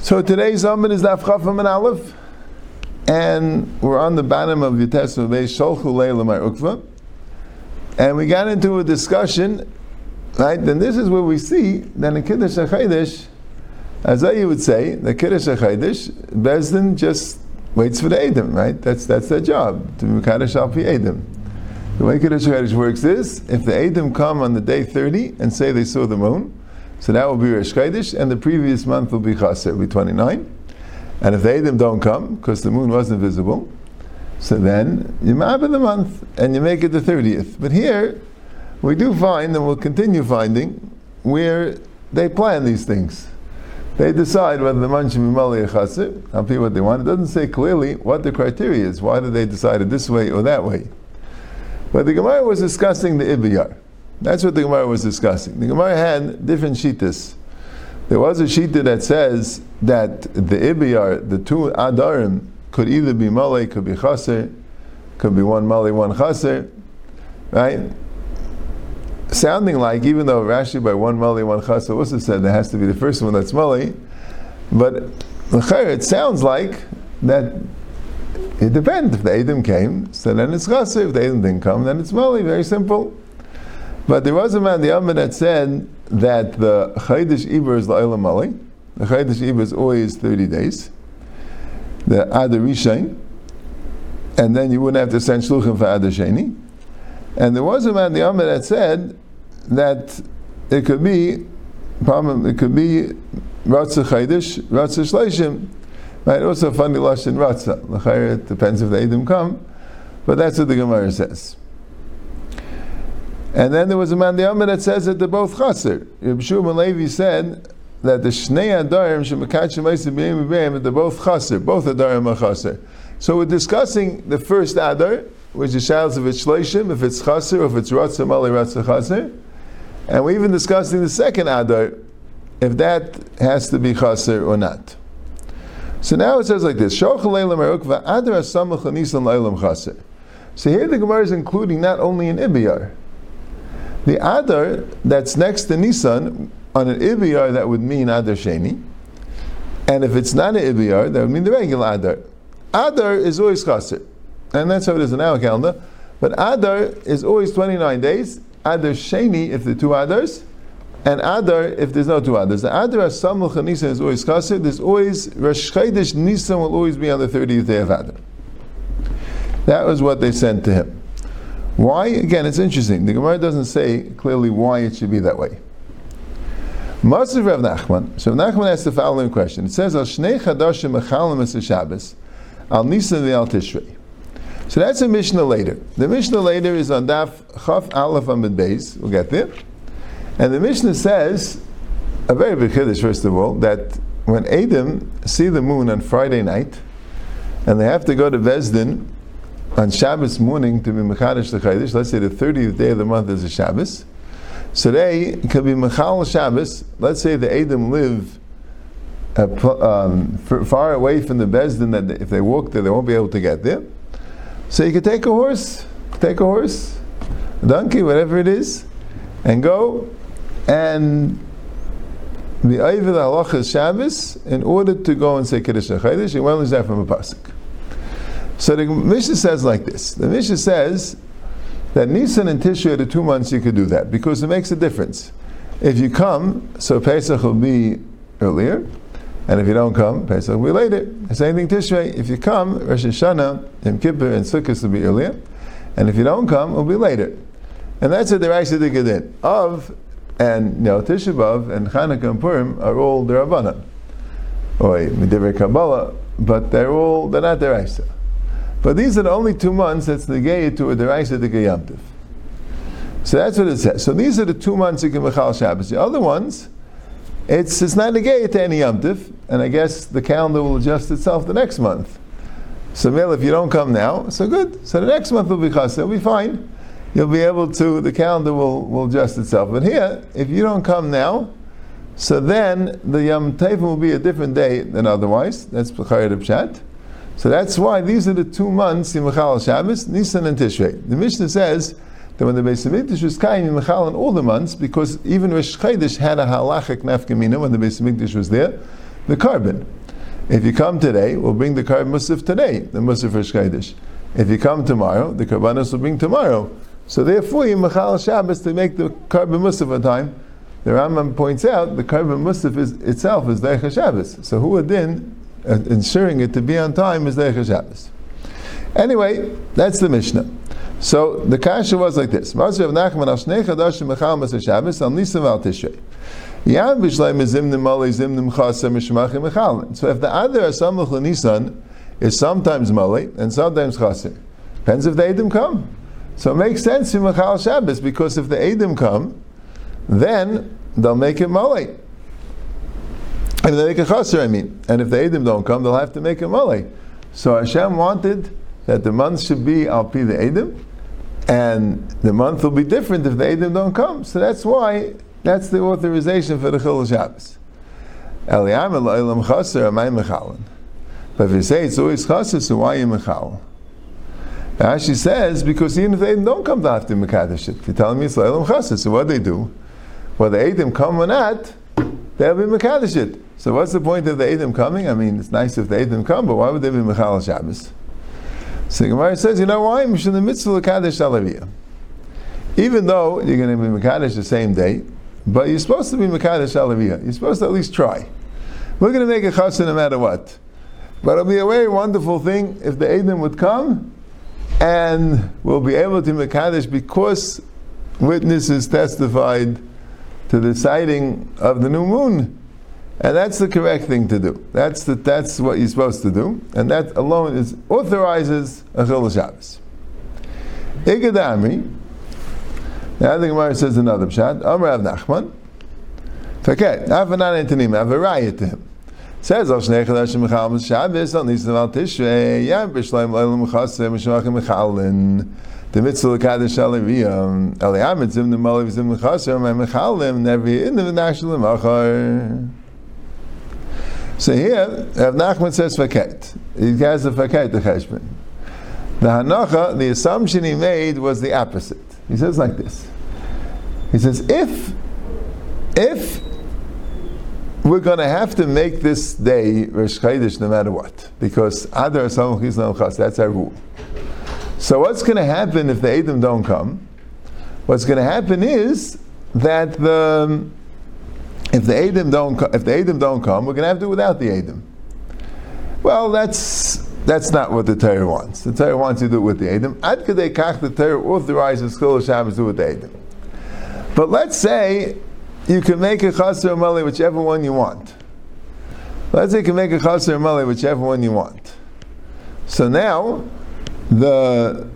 So today's Amid is Daf Chafam and Aleph, and we're on the bottom of Yites Beis Sholchu Leilamar Ukva, and we got into a discussion, right? Then this is where we see that in Kiddush HaChadosh, as I would say, the Kiddush HaChadosh, Bezdin just waits for the Edom, right? That's that's their job to Mekadosh Al Pi Edom. The way Kiddush HaChadosh works is, if the Edom come on the day 30 and say they saw the moon, so that will be Rosh Chodesh, and the previous month will be Chaser, will be 29. And if the Edom don't come, because the moon wasn't visible, so then you map the month and you make it the 30th. But here, we do find, and we'll continue finding, where they plan these things. They decide whether the month should be or Chaser, I'll tell what they want. It doesn't say clearly what the criteria is. Why did they decide it this way or that way? But the Gemara was discussing the Ibiyar. That's what the Gemara was discussing. The Gemara had different shitas. There was a shita that says that the ibiyar, the two adarim, could either be malay, could be chaser, could be one malay, one chaser, right? Sounding like, even though Rashi by one malay, one chaser also said there has to be the first one that's malay, but it sounds like that it depends. If the Edom came, so then it's chaser. If the Edom didn't come, then it's malay. Very simple. But there was a man, the Amma, that said that the Chaydish Iber is La'ilam Mali. The Chaydish Iber is always 30 days. The Adar Rishain. And then you wouldn't have to send Shluchim for Adar Sheni. And there was a man, the Amma, that said that it could be, it could be Ratzah Chaydish, Ratzah Shleishim. Right? Also funny Lashon Ratzah. It depends if the Edom come. But that's what the Gemara says. And then there was a man the Amr that says that they're both chaser. Reb Shimon Levi said that the Shnei Adarim Shemakash Shemaisim B'Yim B'Yim they're both chaser. Both Adarim are chaser. So we're discussing the first Adar, which is Shalos of its Shleishim, if it's chaser, if it's Ratzah Mali Ratzah chaser. And we're even discussing the second Adar, if that has to be chaser or not. So now it says like this: So here the Gemara is including not only an Ibiyar. The Adar that's next to Nisan, on an Ibiyar, that would mean Adar Sheni. And if it's not an Ibiyar, that would mean the regular Adar. Adar is always Chaser. And that's how it is in our calendar. But Adar is always 29 days. Adar Sheni, if the two Adars. And Adar, if there's no two Adars. The Adar Asamuch Nisan is always Chaser. There's always, Rosh Chodesh Nisan will always be on the 30th day of Adar. That was what they sent to him. Why? Again, it's interesting. The Gemara doesn't say clearly why it should be that way. Masav Rav Nachman. So Rav Nachman asks the following question. It says, "Al shnei chadashim mechalim es Shabbos, al nisan ve'al tishrei." So that's a Mishnah later. The Mishnah later is on Daf Chaf Aleph Amid Beis. We'll get there. And the Mishnah says a very big chiddush, first of all, that when Adam see the moon on Friday night, and they have to go to Vesdin on Shabbos morning to be Mechadish the Chaydish, let's say the 30th day of the month is a Shabbos. So they could be Mechal Shabbos. Let's say the Adam live uh, um, far away from the Bezdin that if they walk there, they won't be able to get there. So you could take a horse, take a horse, a donkey, whatever it is, and go and the Ayvid Halacha Shabbos in order to go and say Kiddush and well is that from a pasuk. So the Mishnah says like this. The Mishnah says that Nisan and Tishrei are the two months you could do that because it makes a difference. If you come, so Pesach will be earlier, and if you don't come, Pesach will be later. Same thing Tishrei. If you come, Rosh Hashanah, Yom Kippur, and Sukkot will be earlier, and if you don't come, it will be later. And that's what the Rashi did. Of and you know, Tisha B'av and Chanukah and Purim are all the Rabbanan, or Kabbalah, but they're all they're not the Raisa. But these are the only two months that's negated to a deraisa de Yamtiv. So that's what it says. So these are the two months you can mechal Shabbos. The other ones, it's it's not negated to any Yamtiv, and I guess the calendar will adjust itself the next month. So Mel, if you don't come now, so good. So the next month will be chas, it'll be fine. You'll be able to. The calendar will will adjust itself. But here, if you don't come now, so then the Yom Tov will be a different day than otherwise. That's B'chayat Pshat. So that's why these are the two months in Mechal Shabbos, Nisan and Tishrei. The Mishnah says that when the Beis Hamikdash was kaim Michal in all the months, because even Rosh Chodesh had a halachic nafkamina when the Beis Hamikdash was there, the karban. If you come today, we'll bring the karban musaf today, the musaf Rosh. If you come tomorrow, the karbanos will bring tomorrow. So therefore, you Michal Shabbos to make the karban musaf on time. The Rambam points out the karban musaf is itself is Deich Shabbos. So who then uh, ensuring it to be on time is Deich Shabbos. Anyway, that's the Mishnah. So the kasha was like this: Masri of Nachman al Shnei Chadashim Mechal Masar Shabbos al Nisan al Tishrei. Mali Zimnim Chasem Mishmachim Mechal. So if the other Asamach Nisan is sometimes Mali and sometimes Chasem, depends if the Edom come. So it makes sense in Mechal Shabbos because if the Edom come, then they'll make it Mali. And they make a chaser, I mean. And if the Edom don't come, they'll have to make a Mali. So Hashem wanted that the month should be Al Pi the Edom, and the month will be different if the Edom don't come. So that's why, that's the authorization for the Chil Shabbos. Eliyam Eloim Chaser, Amay Mechalin. But if you say it's always Chaser, so why you Mechal? Rashi says, because even if the Edom don't come to after Mekadosh it, you're telling me it's Eloim Chaser, so what do they do? Whether the Edom come or not, they'll be Mekadosh it. So what's the point of the Edom coming? I mean, it's nice if the Edom come, but why would they be Mechal Shabbos? So Gemara says, you know why? Mishum the mitzvah Kadesh Alaviyah. Even though you're going to be Mekadesh the same day, but you're supposed to be Mekadesh Alaviyah. You're supposed to at least try. We're going to make a chassan no matter what. But it'll be a very wonderful thing if the Edom would come and we'll be able to Mekadesh because witnesses testified to the sighting of the new moon. And that's the correct thing to do. That's, the, that's what you're supposed to do. And that alone is authorizes a Chil Shabbos. Igadami, now the Gemara says another pshat, Amr Av Nachman, Faket, Afanan Antonim, have a riot to him. Says, Al Shnei Chadashim Mechal Shabbos, Al Nisan Al Tishrei, Yam Bishleim Leilam Mechasem, Mishmachim Mechalin, the mitzvah kadosh alaviyah eliyam zim the malav zim lechaser my mechalim never in the national machar. So here, Rav Nachman says faket. He has a faket the cheshbon. The hanacha, the assumption he made was the opposite. He says like this. He says if if we're going to have to make this day Rosh Chodesh no matter what, because Adar Chis that's our rule. So what's going to happen if the Edom don't come? What's going to happen is that the if the Edom don't if the Edom don't come, we're going to have to do without the Edom. Well, that's that's not what the Torah wants. The Torah wants you to do it with the Edom. Ad kach the Torah authorizes Chil Shabbos to do with the Edom. But let's say you can make a chaser mali whichever one you want. Let's say you can make a chaser mali whichever one you want. So now the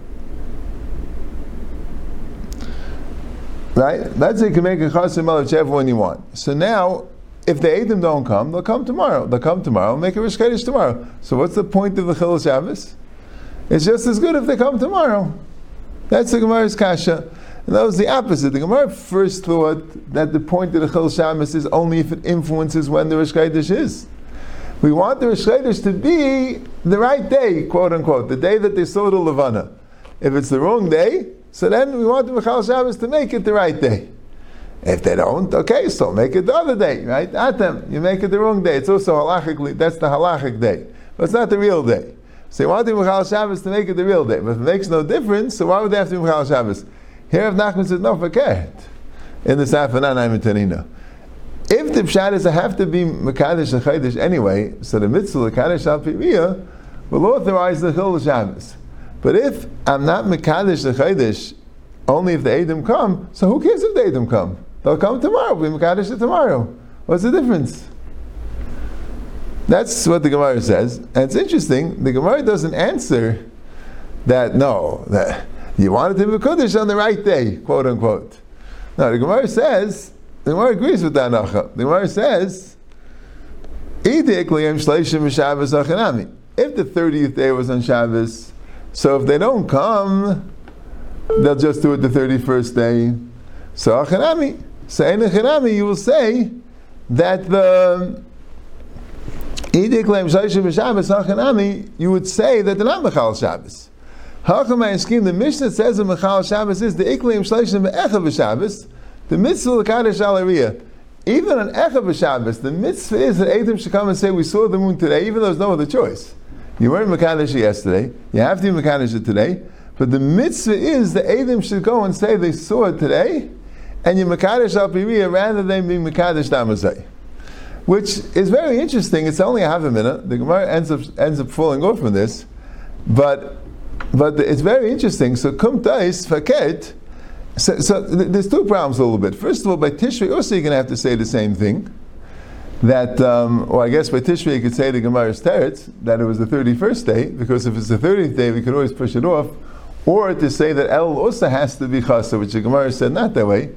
right? Let's say you can make a chasim mal whichever one you want. So now, if the Edom don't come, they'll come tomorrow. They'll come tomorrow, make a Rish tomorrow. So what's the point of the Chil Shabbos? It's just as good if they come tomorrow. That's the Gemara's kasha. And that was the opposite. The Gemara first thought that the point of the Chil Shabbos is only if it influences when the Rish is. We want the Rish to be the right day, quote unquote, the day that they saw the Levana. If it's the wrong day, so then we want the Michal Shabbos to make it the right day. If they don't, okay, so make it the other day, right? Atem, you make it the wrong day. It's also halachically, that's the halachic day. But it's not the real day. So you want the Michal Shabbos to make it the real day. But it makes no difference, so why would they have to be Michal Shabbos? Here if Nachman says, no, forget. In the Safanan, I'm in if the pshat is to have to be Mekadesh and anyway, so the mitzvah Mekadesh al Piviyah will authorize the Chil Shabbos. But if I'm not Mekadesh the Chaydish, only if the Edom come, so who cares if the Edom come? They'll come tomorrow, we Mekadesh it tomorrow. What's the difference? That's what the Gemara says. And it's interesting, the Gemara doesn't answer that no, that you wanted to be Kodesh on the right day, quote unquote. Now, the Gemara says the Gemara agrees with that. The Gemara says, If the 30th day was on Shabbos, so if they don't come, they'll just do it the 31st day. So Achanami. So in Achanami, you will say that the you would say that they're not Mechal Shabbos. Hachamay scheme. The Mishnah says in Mechal Shabbos is the Iklim Shleishim Echav Shabbos. The mitzvah l'kadosh alariya. Even on Echav Shabbos, the mitzvah is that Adam should come and say, "We saw the moon today," even though there's no other choice. You weren't Mekadosh yesterday. You have to be Mekadosh today. But the mitzvah is that Adam should go and say they saw it today, and you Mekadosh al rather than being Mekadosh Damazay which is very interesting. It's only a half a minute. The Gemara ends up ends up falling off from this, but but it's very interesting. So kum tais faket. So, so there's two problems a little bit. First of all, by Tishrei also you're going to have to say the same thing. That, um, or I guess by Tishrei you could say the Gemara's teretz that it was the 31st day, because if it's the 30th day, we could always push it off. Or to say that El also has to be chasa, which the Gemara said not that way.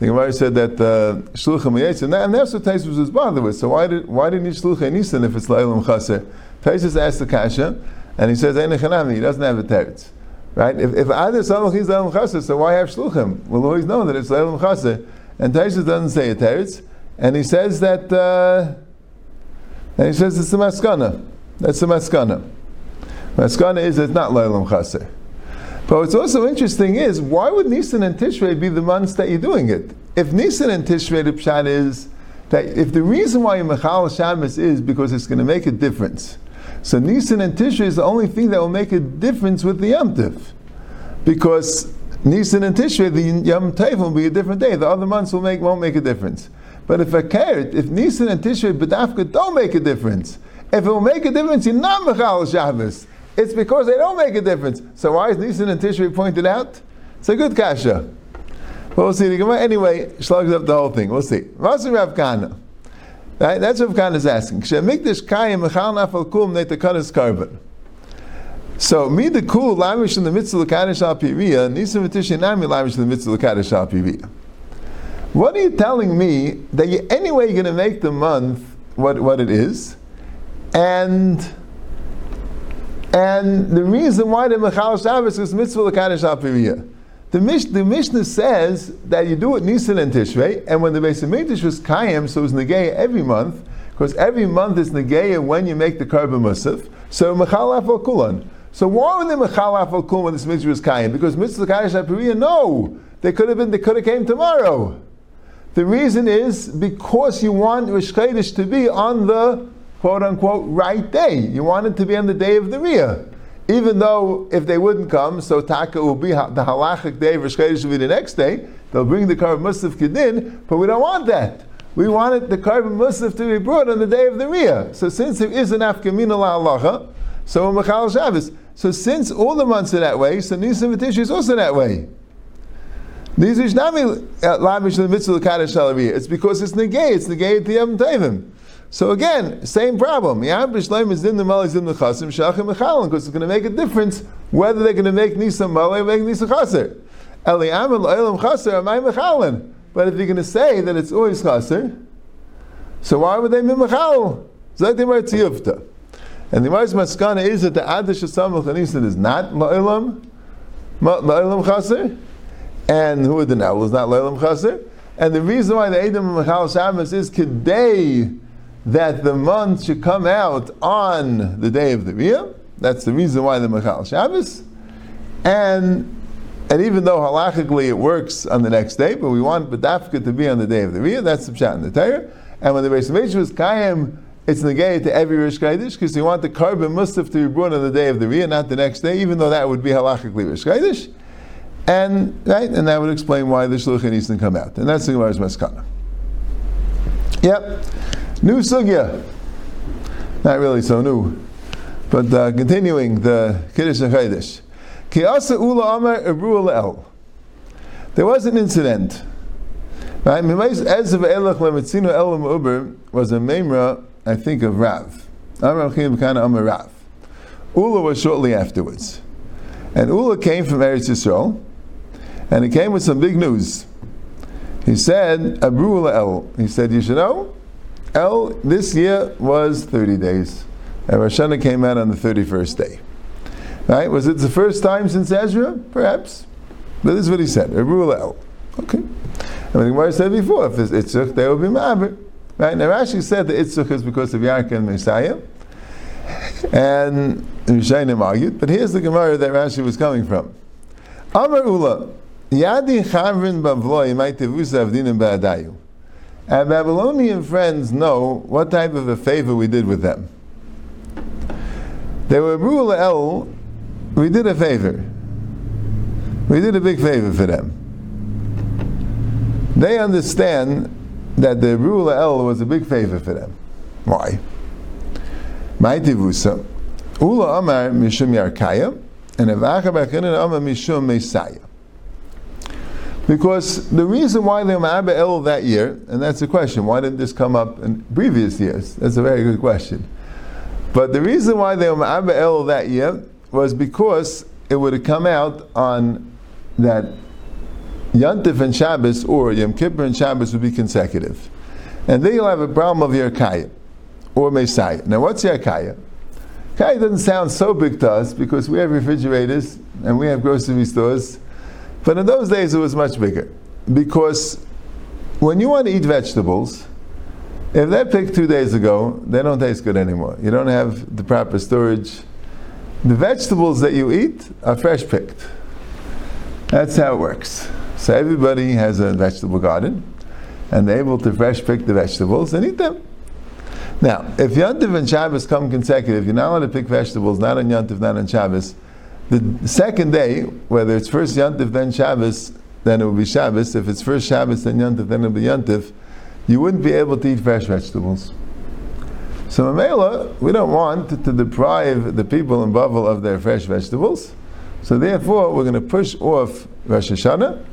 The Gemara said that shluchim uh, and that's what Taisus was bothered with. So why did why didn't you shluchim nisan if it's la'ilam chaser? Taisus asked the kasha, and he says Ein He doesn't have a teretz, right? If if either samach is la'ilam chaser, so why have shluchim? We'll always know that it's la'ilam chaser. And Taisus doesn't say a teretz, and he says that, uh, and he says it's a maskana. That's a maskana. Maskana is it's not la'ilam chaser. But what's also interesting is why would Nisan and Tishrei be the months that you're doing it? If Nisan and Tishrei, the pshat is that if the reason why you Mechal Shabbos is because it's going to make a difference. So Nisan and Tishrei is the only thing that will make a difference with the Yom Tiv. Because Nisan and Tishrei, the Yom Tov will be a different day. The other months will make, won't make a difference. But if a carrot, if Nisan and Tishrei, B'dafka don't make a difference, if it will make a difference, you're not Mechal Shabbos. It's because they don't make a difference. So why is Nisan and Tishrei pointed out? It's a good kasha. But we'll see. Anyway, slugs up the whole thing. We'll see. Masim Rav Kana. Right? That's what Kana is asking. Shemikdash kayim mechal nafal kum netakanas karban. So, me the cool lamish in the mitzvah l'kadosh al piriya, nisan v'tishin nami lamish in the mitzvah l'kadosh al piriya. What are you telling me that you anyway you're going to make the month what, what it is, and and the reason why the Mechal Shabbos is mitzvah l'kadosh al the, Mish, the Mishnah says that you do it Nisan and Tishrei, and when the Beis Hamikdash was Kayim, so it was Negeya every month, because every month is Negeya when you make the Karban Musaf, so Mechal Afal Kulan. So why would they Mechal Afal Kulan when this mitzvah was Kayim? Because mitzvah l'kadosh al no! They could have been, they could have came tomorrow. The reason is because you want Rish to be on the quote unquote right day. You want it to be on the day of the Riyah. Even though if they wouldn't come, so Taka will be the halachic day, Rosh will be the next day, they'll bring the Karban Musaf Kedin, but we don't want that. We wanted the Karban Musaf to be brought on the day of the Riyah. So since there is an Afkamina halacha, so Machal Shabbos. So since all the months are that way, so Nisan V'Tish is also that way. Uh, it's because it's negay, it's negay at the Yom Tevim. So again, same problem. Because it's going to make a difference whether they're going to make Nisa Malay or make Nisa Chaser. But if you're going to say that it's always Chaser, so why would they be Mechal? And the Mars Maskana is that the Adish Samach Nisan is not La'ilam, La'ilam Chaser, and who the Nawal is not La'ilam Chaser. And the reason why the Edom Mechal Shabbos is Kedei that the month should come out on the day of the Riyah. That's the reason why the Mechal Shabbos. And and even though halachically it works on the next day, but we want Badafka to be on the day of the Riyah, that's the Pshat in the Torah. And when the Beis Hamikdash was Kayim, it's negated to every Rish Kaidish because you want the Karban Musaf to be brought on the day of the Riyah, not the next day, even though that would be halachically Rish Kaidish. And right, and that would explain why the Shluchin needs to come out. And that's the Gemara's Maskana. Yep. New sugya. Not really so new. But uh, continuing the Kiddush and Chaydish. Ki asa ula amar el. There was an incident. Right? Ez of elach lemitzinu elam uber was a memra, I think, of Rav. Amar Achim Kana Amar Rav. Ula was shortly afterwards. And Ula came from Eretz Yisrael, and he came with some big news. He said, Abru El. He said, You should know, El, this year was 30 days. And Rosh Hashanah came out on the 31st day. Right? Was it the first time since Ezra? Perhaps. But this is what he said. A Rule El. Okay. And the Gemara said before, if it's Itzuk, they will be Ma'abir. Right? Now Rashi said that Itzuk is because of Yarka and Messiah. And Rishayim argued, but here's the Gemara that Rashi was coming from. Amar Ula, Yadi Chavrin Bavloi Maitivusa Avdinim Ba'adayu. Our Babylonian friends know what type of a favor we did with them. They were Rula El, we did a favor. We did a big favor for them. They understand that the Rula El was a big favor for them. Why? Maitivusa. Ula Amar Mishum Yarkaya, and Avacha Bachinan Amar Mishum Messiah. Because the reason why they were Ma'aba El that year, and that's the question, why didn't this come up in previous years? That's a very good question. But the reason why they were Ma'aba El that year was because it would have come out on that Yantif and Shabbos or Yom Kippur and Shabbos would be consecutive. And then you'll have a problem of Yerkaya or Messiah. Now, what's Yerkaya? Yerkaya doesn't sound so big to us because we have refrigerators and we have grocery stores but in those days it was much bigger. Because when you want to eat vegetables, if they're picked two days ago, they don't taste good anymore. You don't have the proper storage. The vegetables that you eat are fresh picked. That's how it works. So everybody has a vegetable garden, and they're able to fresh pick the vegetables and eat them. Now, if Yantiv and Shabbos come consecutive, you're not allowed to pick vegetables, not on Yantiv, not on Shabbos, the second day, whether it's first Yantif, then Shabbos, then it will be Shabbos. If it's first Shabbos, then Yantif, then it will be Yantif. You wouldn't be able to eat fresh vegetables. So Mamela, we don't want to deprive the people in Bavel of their fresh vegetables. So therefore, we're going to push off Rosh Hashanah,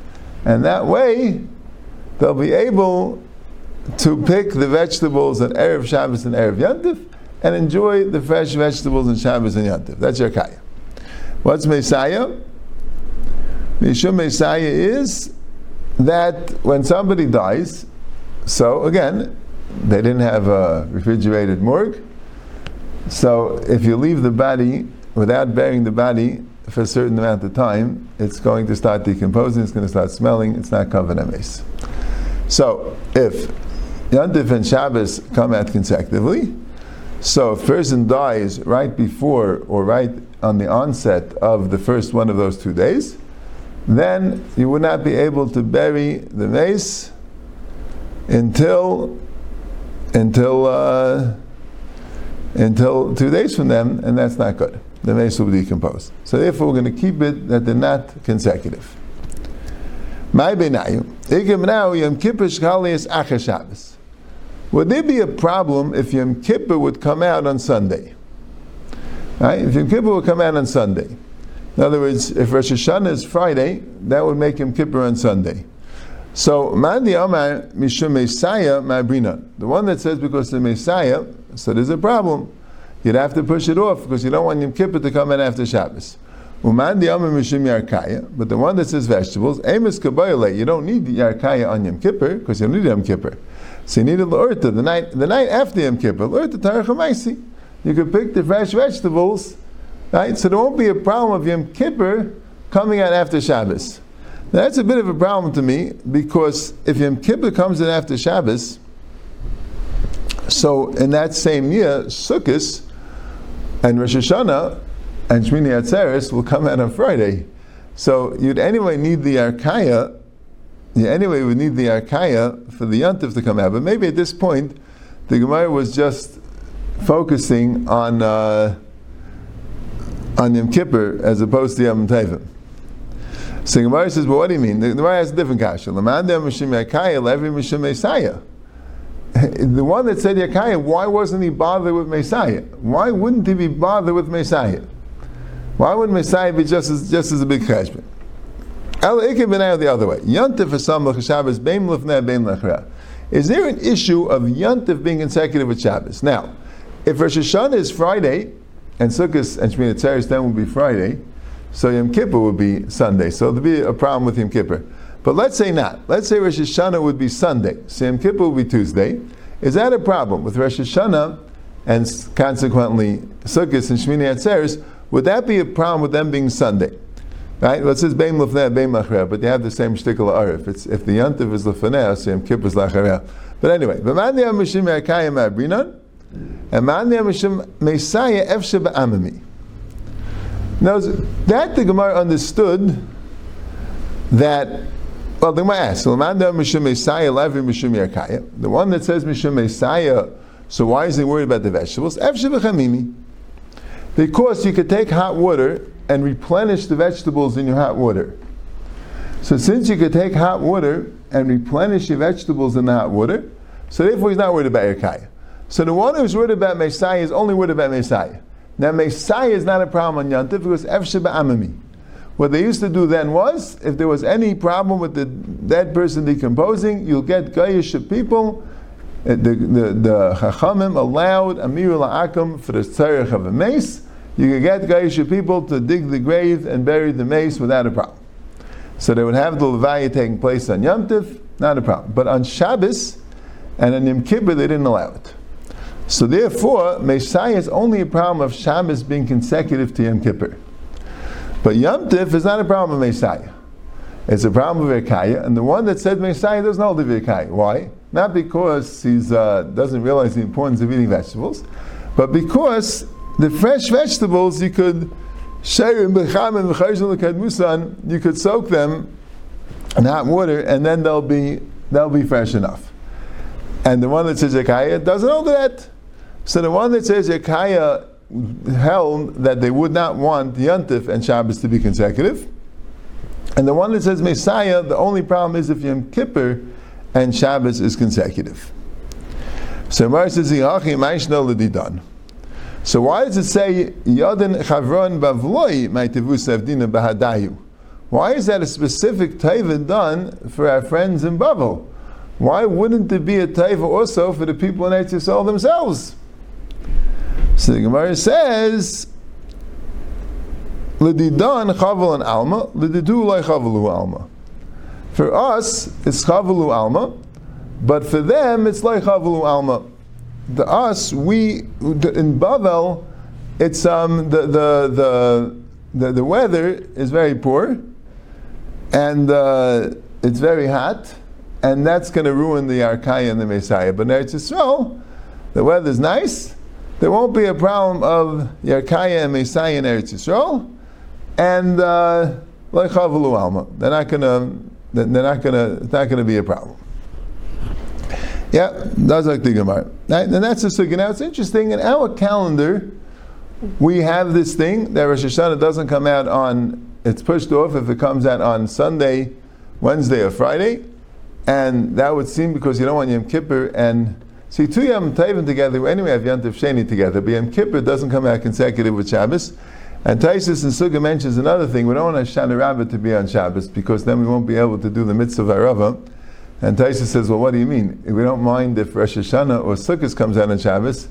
and that way they'll be able to pick the vegetables at Erev Shabbos and Erev Yantif, and enjoy the fresh vegetables in Shabbos and Yantif. That's your kaya. What's Messiah? Mishum Messiah is that when somebody dies, so again, they didn't have a refrigerated morgue. So if you leave the body without burying the body for a certain amount of time, it's going to start decomposing, it's going to start smelling, it's not covered emes. So if Yantif and Shabbos come out consecutively, so if a person dies right before or right on the onset of the first one of those two days, then you would not be able to bury the mace until until uh, until two days from then, and that's not good. The mace will decompose. So therefore, we're going to keep it that they're not consecutive. My. Would there be a problem if Yom Kippur would come out on Sunday? Right? If Yom Kippur would come out on Sunday. In other words, if Rosh Hashanah is Friday, that would make Yom Kippur on Sunday. So, Mandi Messiah. The one that says because the Messiah, so there's a problem. You'd have to push it off because you don't want Yom Kippur to come in after Shabbos. But the one that says vegetables, Amos you don't need Yarkaya on Yom Kippur because you don't need Yom Kippur. So you needed L'urta, the night, the night after Yom Kippur, L'urta. You could pick the fresh vegetables, right? So there won't be a problem of Yom Kippur coming out after Shabbos. Now, that's a bit of a problem to me because if Yom Kippur comes in after Shabbos, so in that same year, Sukkot and Rosh Hashanah and Shmini Atzeres will come out on Friday. So you'd anyway need the Arkaya yeah, anyway, we need the Arkaya for the Yantif to come out. But maybe at this point, the Gemara was just focusing on uh, on Yom Kippur as opposed to Yom Tovim. So Gemara says, well, what do you mean? The Gemara has a different kasha. The one that said Yakaya, why wasn't he bothered with Messiah? Why wouldn't he be bothered with Messiah? Why wouldn't Messiah be just as, just as a big cheshbon? the other way. Yantif for Shabbos, Beim Lefnei, Beim. Is there an issue of Yantif being consecutive with Shabbos? Now, if Rosh Hashanah is Friday, and Sukkot and Shmini Atzeres then would be Friday, so Yom Kippur would be Sunday. So there'd be a problem with Yom Kippur. But let's say not. Let's say Rosh Hashanah would be Sunday, so Yom Kippur would be Tuesday. Is that a problem with Rosh Hashanah and consequently Sukkot and Shmini Atzeres? Would that be a problem with them being Sunday? Right? Well, it says beim lefnei, beim lachrei, but they have the same shtickle arif. It's if the yantiv is lefnei, so yom kippur is lachrei. But anyway, v'man yam mishim yakayim abrinon, Now, that the Gemara understood that, well, the Gemara asks, the one that says Mishum Messiah, so why is he worried about the vegetables? Because you could take hot water and replenish the vegetables in your hot water. So since you could take hot water and replenish your vegetables in the hot water, so therefore he's not worried about your kaya. So the one who's worried about Messiah is only worried about Messiah. Now Messiah is not a problem on Yantif because Efsheba Amami. What they used to do then was, if there was any problem with the dead person decomposing, you'll get Gayish people. Uh, the, the, the Chachamim allowed Amir La'akim for the tzarech of a mace. You could get Gayish people to dig the grave and bury the mace without a problem. So they would have the Levaya taking place on Yom Tif, not a problem. But on Shabbos and on Yom Kippur, they didn't allow it. So therefore, Messiah is only a problem of Shabbos being consecutive to Yom Kippur. But Yom Tif is not a problem of Messiah. It's a problem of Ekaya, and the one that said Messiah doesn't hold the Ekaya. Why? Not because he uh, doesn't realize the importance of eating vegetables, but because the fresh vegetables you could you could soak them in hot water, and then they'll be they'll be fresh enough. And the one that says Ekaya doesn't hold that. So the one that says Ekaya held that they would not want Yantif and Shabbos to be consecutive. And the one that says Messiah, the only problem is if Yom Kippur and Shabbos is consecutive. So Mar says. So why does it say Yadin Chavron Bavloi Maitivusavdina Bahadayu? Why is that a specific taiva done for our friends in Bavel? Why wouldn't there be a taiva also for the people in Eretz Yisrael themselves? So the Gemara says, L'didan chaval and alma, l'didu loy chavalu alma. For us, it's chavalu alma, but for them, it's loy chavalu alma. The us, we in Bavel, it's um the the the the, the weather is very poor, and uh, it's very hot, and that's going to ruin the Arkaya and the Messiah. But in Eretz Yisrael, the weather's nice there won't be a problem of Yarkaya and Messiah in Eretz Yisrael, and uh, Alma. They're not gonna. They're not gonna. It's not gonna be a problem. Yeah, that's like the Gemara. And that's the sukkah. Now it's interesting in our calendar. We have this thing that Rosh Hashanah doesn't come out on. It's pushed off if it comes out on Sunday, Wednesday, or Friday, and that would seem because you don't want Yom Kippur and See, two Yom Tovim together, anyway have Yom Tov Sheni together, but Yom Kippur doesn't come out consecutive with Shabbos. And Taisus and Sukkah mentions another thing. We don't want Shana Rabbah to be on Shabbos because then we won't be able to do the mitzvah of Arava. And Taisus says, well, what do you mean? We don't mind if Rosh Hashanah or Sukkot comes out on Shabbos,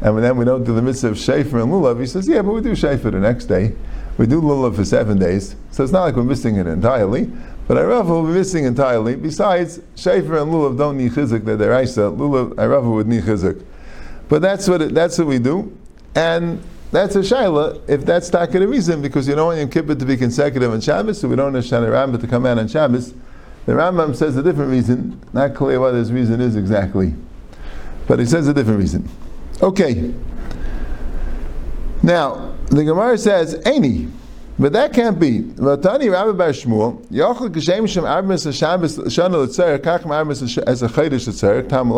and then we don't do the mitzvah of Shefer and Lulav. He says, yeah, but we do Shefer the next day. We do Lulav for seven days. So it's not like we're missing it entirely. But Arava will be missing entirely. Besides, Shafer and Lulav don't need chizuk, they're deraisa. Lulav, Arava would need chizuk. But that's what, it, that's what we do. And that's a shaila, if that's not going to reason, because you don't want Yom Kippur to be consecutive on Shabbos, so we don't want Shana Rabbah to come out on Shabbos. The Rambam says a different reason. Not clear what his reason is exactly. But he says a different reason. Okay. Now, the Gemara says, Aini. But that can't be. Vatani Rabbi Bar Shmuel, Yochel Shem Shana Letzer, Kach Armis as a Tam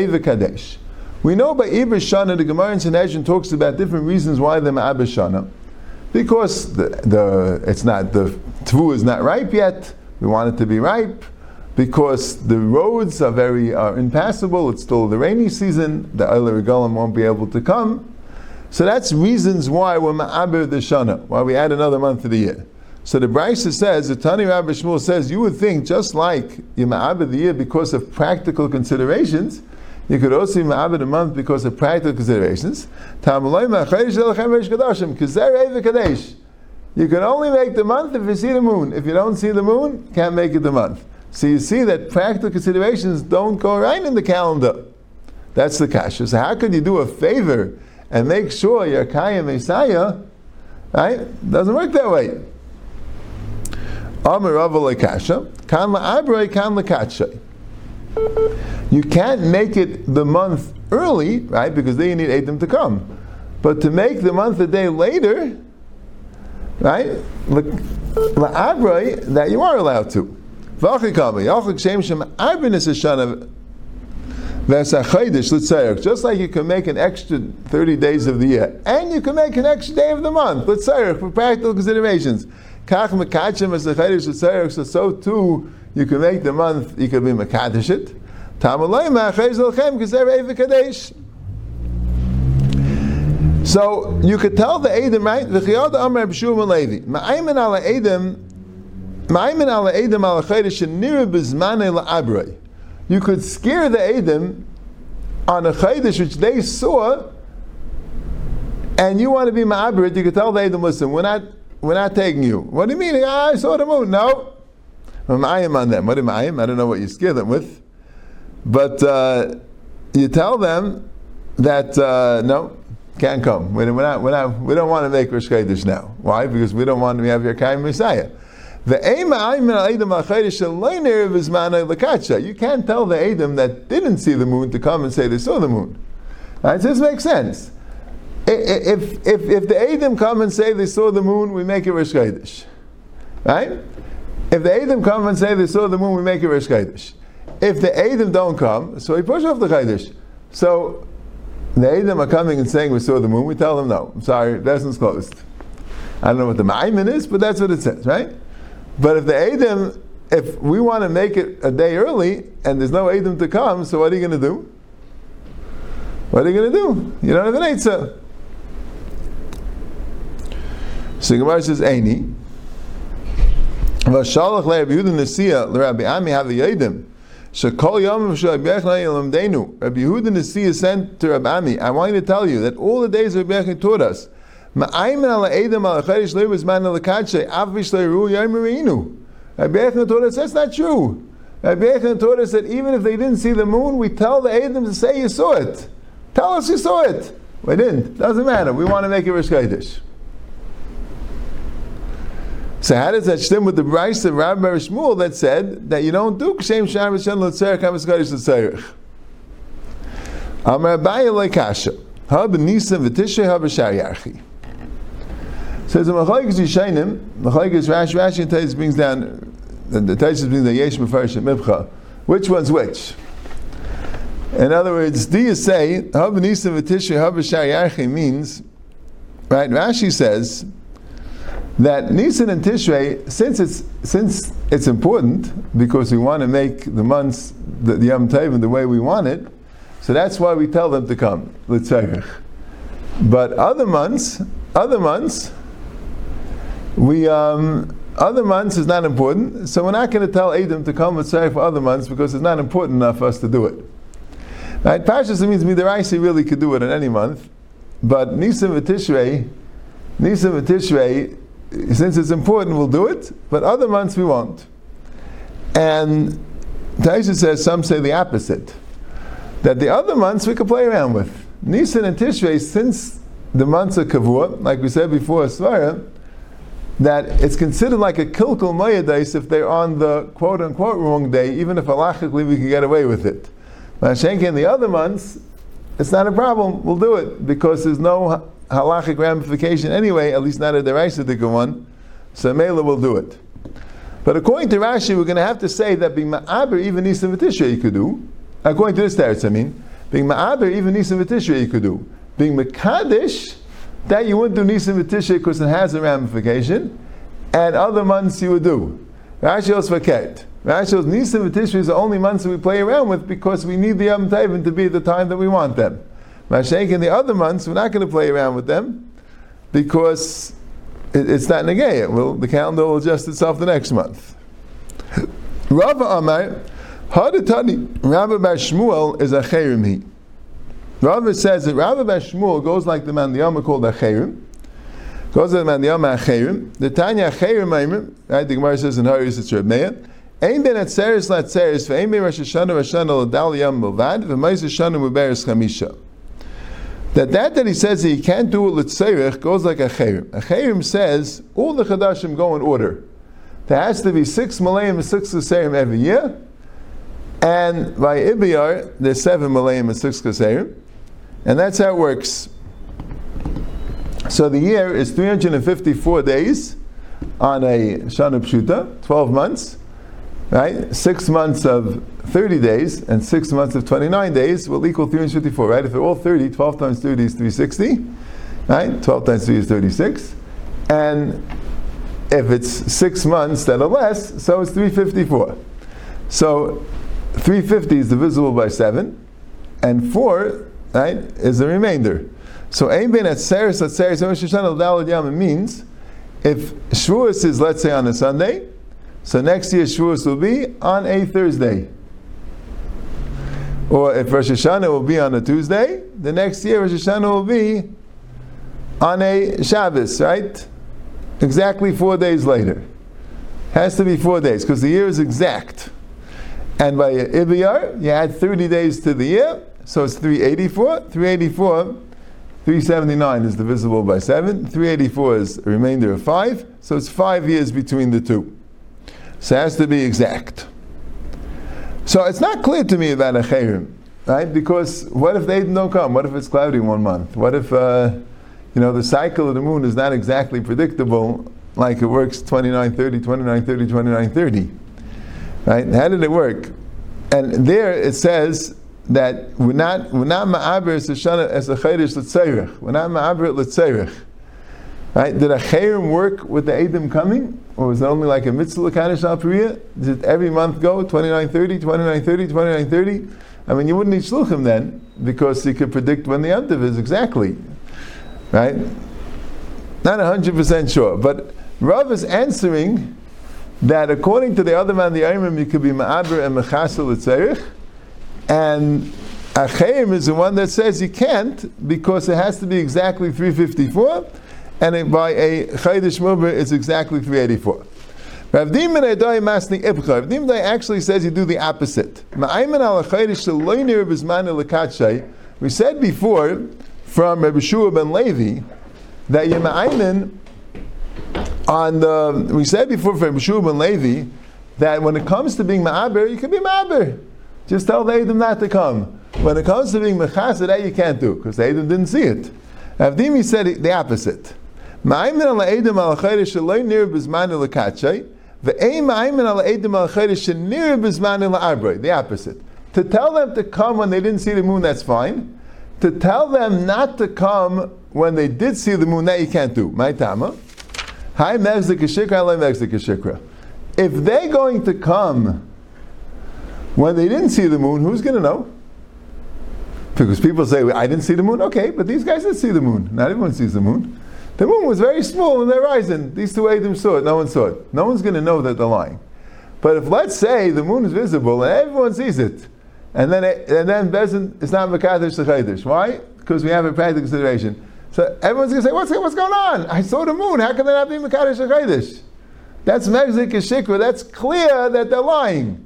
Eva Kadesh. We know by Iber Shana, the Gemara in Sanhedrin talks about different reasons why they're Ma'abah Shana. Because the, the, it's not, the Tvu is not ripe yet, we want it to be ripe. Because the roads are very are impassable, it's still the rainy season, the Eiler won't be able to come. So that's reasons why we're ma'abir the shana, why we add another month to the year. So the Brisa says, the Tani Rabbi Shmuel says, you would think just like you ma'abir the year because of practical considerations, you could also ma'abir the month because of practical considerations. You can only make the month if you see the moon. If you don't see the moon, can't make it the month. So you see that practical considerations don't go right in the calendar. That's the kasha. So how could you do a favor and make sure you're Messiah, right? Doesn't work that way. Amar Lekasha, Kan La'abrei, Kan Lekatshai. You can't make it the month early, right? Because then you need Edom to come. But to make the month a day later, right? La'abrai, that you are allowed to. Just like you can make an extra 30 days of the year, and you can make an extra day of the month, let's say, for practical considerations. So, so too, you can make the month, you can be Makadish it. So you could tell the Edom, right? V'chiyad Amar B'shuv Levi. Ma'aymin ala Edom, ma'aymin ala Edom ala Chaydish nira b'zmane la'abrei. You could scare the Edom on a Chaydish which they saw, and you want to be Ma'abrit, you could tell the Edom, listen, we're not, we're not taking you. What do you mean? Ah, I saw the moon. No. I'm Ma'ayim on them. What am I? I don't know what you scare them with. But uh, you tell them that, uh, no, can't come. We're, not, we're not, we don't want to make Rosh Chodesh now. Why? Because we don't want to have your Kaim Messiah. The You can't tell the Adam that didn't see the moon to come and say they saw the moon. Right? So this makes sense. If, if, if the Adam come and say they saw the moon, we make it Rosh Chodesh. Right? If the Adam come and say they saw the moon, we make it Rosh Chodesh. If the Adam don't come, so we push off the Chodesh. So the Edom are coming and saying we saw the moon, we tell them no. I'm sorry, lesson's closed. I don't know what the Ma'imin is, but that's what it says, right? But if the Edom, if we want to make it a day early and there's no Edom to come, so what are you going to do? What are you going to do? You don't have an Eitzah. So Gemara says, Eini. Vashalach le'Rabbi Yehuda Nesiya l'Rabbi Ami have the Yedim. Shekol Yom Rabbi Yehuda Nasi sent to Rabbi Ami. I want you to tell you that all the days Rabbi Yechon taught us. Rabbi Yechon taught us that's not true. Rabbi Yechon taught us that even if they didn't see the moon, we tell the Edom to say you saw it. Tell us you saw it. We didn't. Doesn't matter. We want to make it Rish so how does that stem with the Bryce of Rabbi Shmuel that said that you don't do Kshem Shabbos Shem L'Tzerich HaMes Kodesh? Amar Abaye Leikasha Hab Nisan V'Tishrei Hab Yarchi Says the Machlekes Yishainim, Machlekes Rash Rashi and Tais brings down the, the Tais brings the Yesh Mefarish Mibcha. Which one's which? In other words, do you say Hab Nisan V'Tishrei Hab Yarchi means right? Rashi says that Nisan and Tishrei, since it's since it's important because we want to make the months the, the Yom Tovim the way we want it, so that's why we tell them to come. But other months, other months, we um, other months is not important, so we're not going to tell Adam to come L'tzerich for other months because it's not important enough for us to do it. Right? Pashas means Midaraisi really could do it in any month, but and Tishrei, and Tishrei since it's important, we'll do it, but other months we won't. And Taisha says, some say the opposite. That the other months we could play around with. Nisan and Tishrei, since the months of Kavur, like we said before, Svara, that it's considered like a kilkul mayadais if they're on the quote unquote wrong day, even if halachically we can get away with it. Mashenka in the other months, it's not a problem, we'll do it because there's no halachic ramification anyway, at least not a deraisa one, so Mela will do it. But according to Rashi, we're going to have to say that being ma'aber even nisan v'tishrei you could do. According to this teretz, I mean, being ma'aber even nisan v'tishrei you could do. Being mekadesh, that you wouldn't do nisan v'tishrei because it has a ramification, and other months you would do. Rashi also vaket. Rashi says nisan v'tishrei is the only months that we play around with because we need the Yom Tovim to be at the time that we want them. Mashayk in the other months, we're not going to play around with them because it, it's not negayah. Well, the calendar will adjust itself the next month. Rava Amar, Hadatani, Rabbi Bashmuel is a cherim he. Rava says that Rabbi Bashmuel goes like the man the Yama called a cherim. Goes like the man the Yama a cherim. The Tanya cherim right? The Gemara says in Haris it's Reb Meir. Ein ben atzeres la atzeres, ve'ein ben Rosh Hashanah Rosh Hashanah l'dal yam milvad, ve'mais Hashanah muberes chamisha that that that he says that he can't do it l'tzeirich goes like a chayrim. A chayrim says all the chadashim go in order. There has to be six malayim and six l'seirim every year, And by Ibiyar, there's seven Malayim and six Kaserim. And that's how it works. So the year is 354 days on a Shana Pshuta, 12 months, right? Six months of 30 days and six months of 29 days will equal 354, right? If they're all 30, 12 times 30 is 360, right? 12 times 3 is 36. And if it's six months that are less, so it's 354. So 350 is divisible by 7, and 4, right, is the remainder. So Ein Ben Atzeres Atzeres Rosh Hashanah Dalad Yam means if Shavuos is let's say on a Sunday, so next year Shavuos will be on a Thursday. Or if Rosh Hashanah will be on a Tuesday, the next year Rosh Hashanah will be on a Shabbos, right? Exactly four days later. Has to be four days because the year is exact. And by Ibiyar, you add 30 days to the year, so it's 384. 384, 379 is divisible by 7. 384 is a remainder of 5, so it's 5 years between the two. So it has to be exact. So it's not clear to me about a chayrim, right? Because what if they don't come? What if it's cloudy one month? What if, uh, you know, the cycle of the moon is not exactly predictable, like it works 29, 30, 29, 30, 29, 30. Right? How did it work? And there it says that we're not we're not ma'aber as a shana as a chayrish l'tzeirich. We're not ma'aber l'tzeirich. Right? Did a chayrim work with the Edom coming? Or was it only like a mitzvah l'kadish al Did every month go 29, 30, 29, 30, 29, 30? I mean, you wouldn't need shluchim then because you could predict when the yontiv is exactly. Right? Not 100% sure. But Rav is answering that according to the other man, the Ayrim, you could be Ma'abir and Mechasel Tzerich, and Achayim is the one that says you can't because it has to be exactly 354, and by a Chaydish Mubir it's exactly 384. Rav Dimin Adai Masni Ibcha. Rav actually says you do the opposite. We said before from Rabbi Shua ben Levi that you're on the, we said before from Shub and Levi that when it comes to being Ma'aber, you can be Ma'aber. Just tell the Edom not to come. When it comes to being Mechasa, that you can't do, because the Edom didn't see it. Avdimi said the opposite. The opposite. To tell them to come when they didn't see the moon, that's fine. To tell them not to come when they did see the moon, that you can't do. My tama. Hi If they're going to come when they didn't see the moon, who's going to know? Because people say, I didn't see the moon. Okay, but these guys did see the moon. Not everyone sees the moon. The moon was very small in the horizon. These two Adam saw it. No one saw it. No one's going to know that they're lying. But if let's say the moon is visible and everyone sees it, and then it, and then Bezin is not Makadosh Chaydish. Why? Because we have a practical consideration. So everyone's going to say, what's, what's going on? I saw the moon. How can they not be Mekadosh HaChadosh? That's Megzik Shikra. That's clear that they're lying.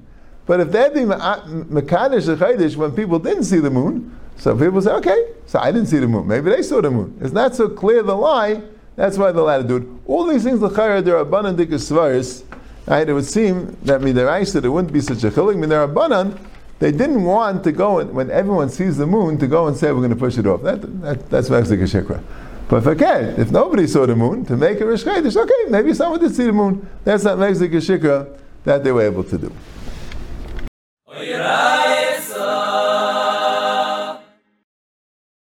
But if they'd be Mekadosh HaChadosh when people didn't see the moon, so people say, okay, so I didn't see the moon. Maybe they saw the moon. It's not so clear the lie. That's why do it. All these things, l'chayra, there are abundant svaris. Right? It would seem that midiraisa there wouldn't be such a chilik. Midirabanan, they are banan they didn't want to go and, when everyone sees the moon to go and say we're going to push it off. That, that, that's Mexic Shikra. But if I can, if nobody saw the moon to make a Rish okay, maybe someone did see the moon. That's not Mexic Shikra that they were able to do. Oyera!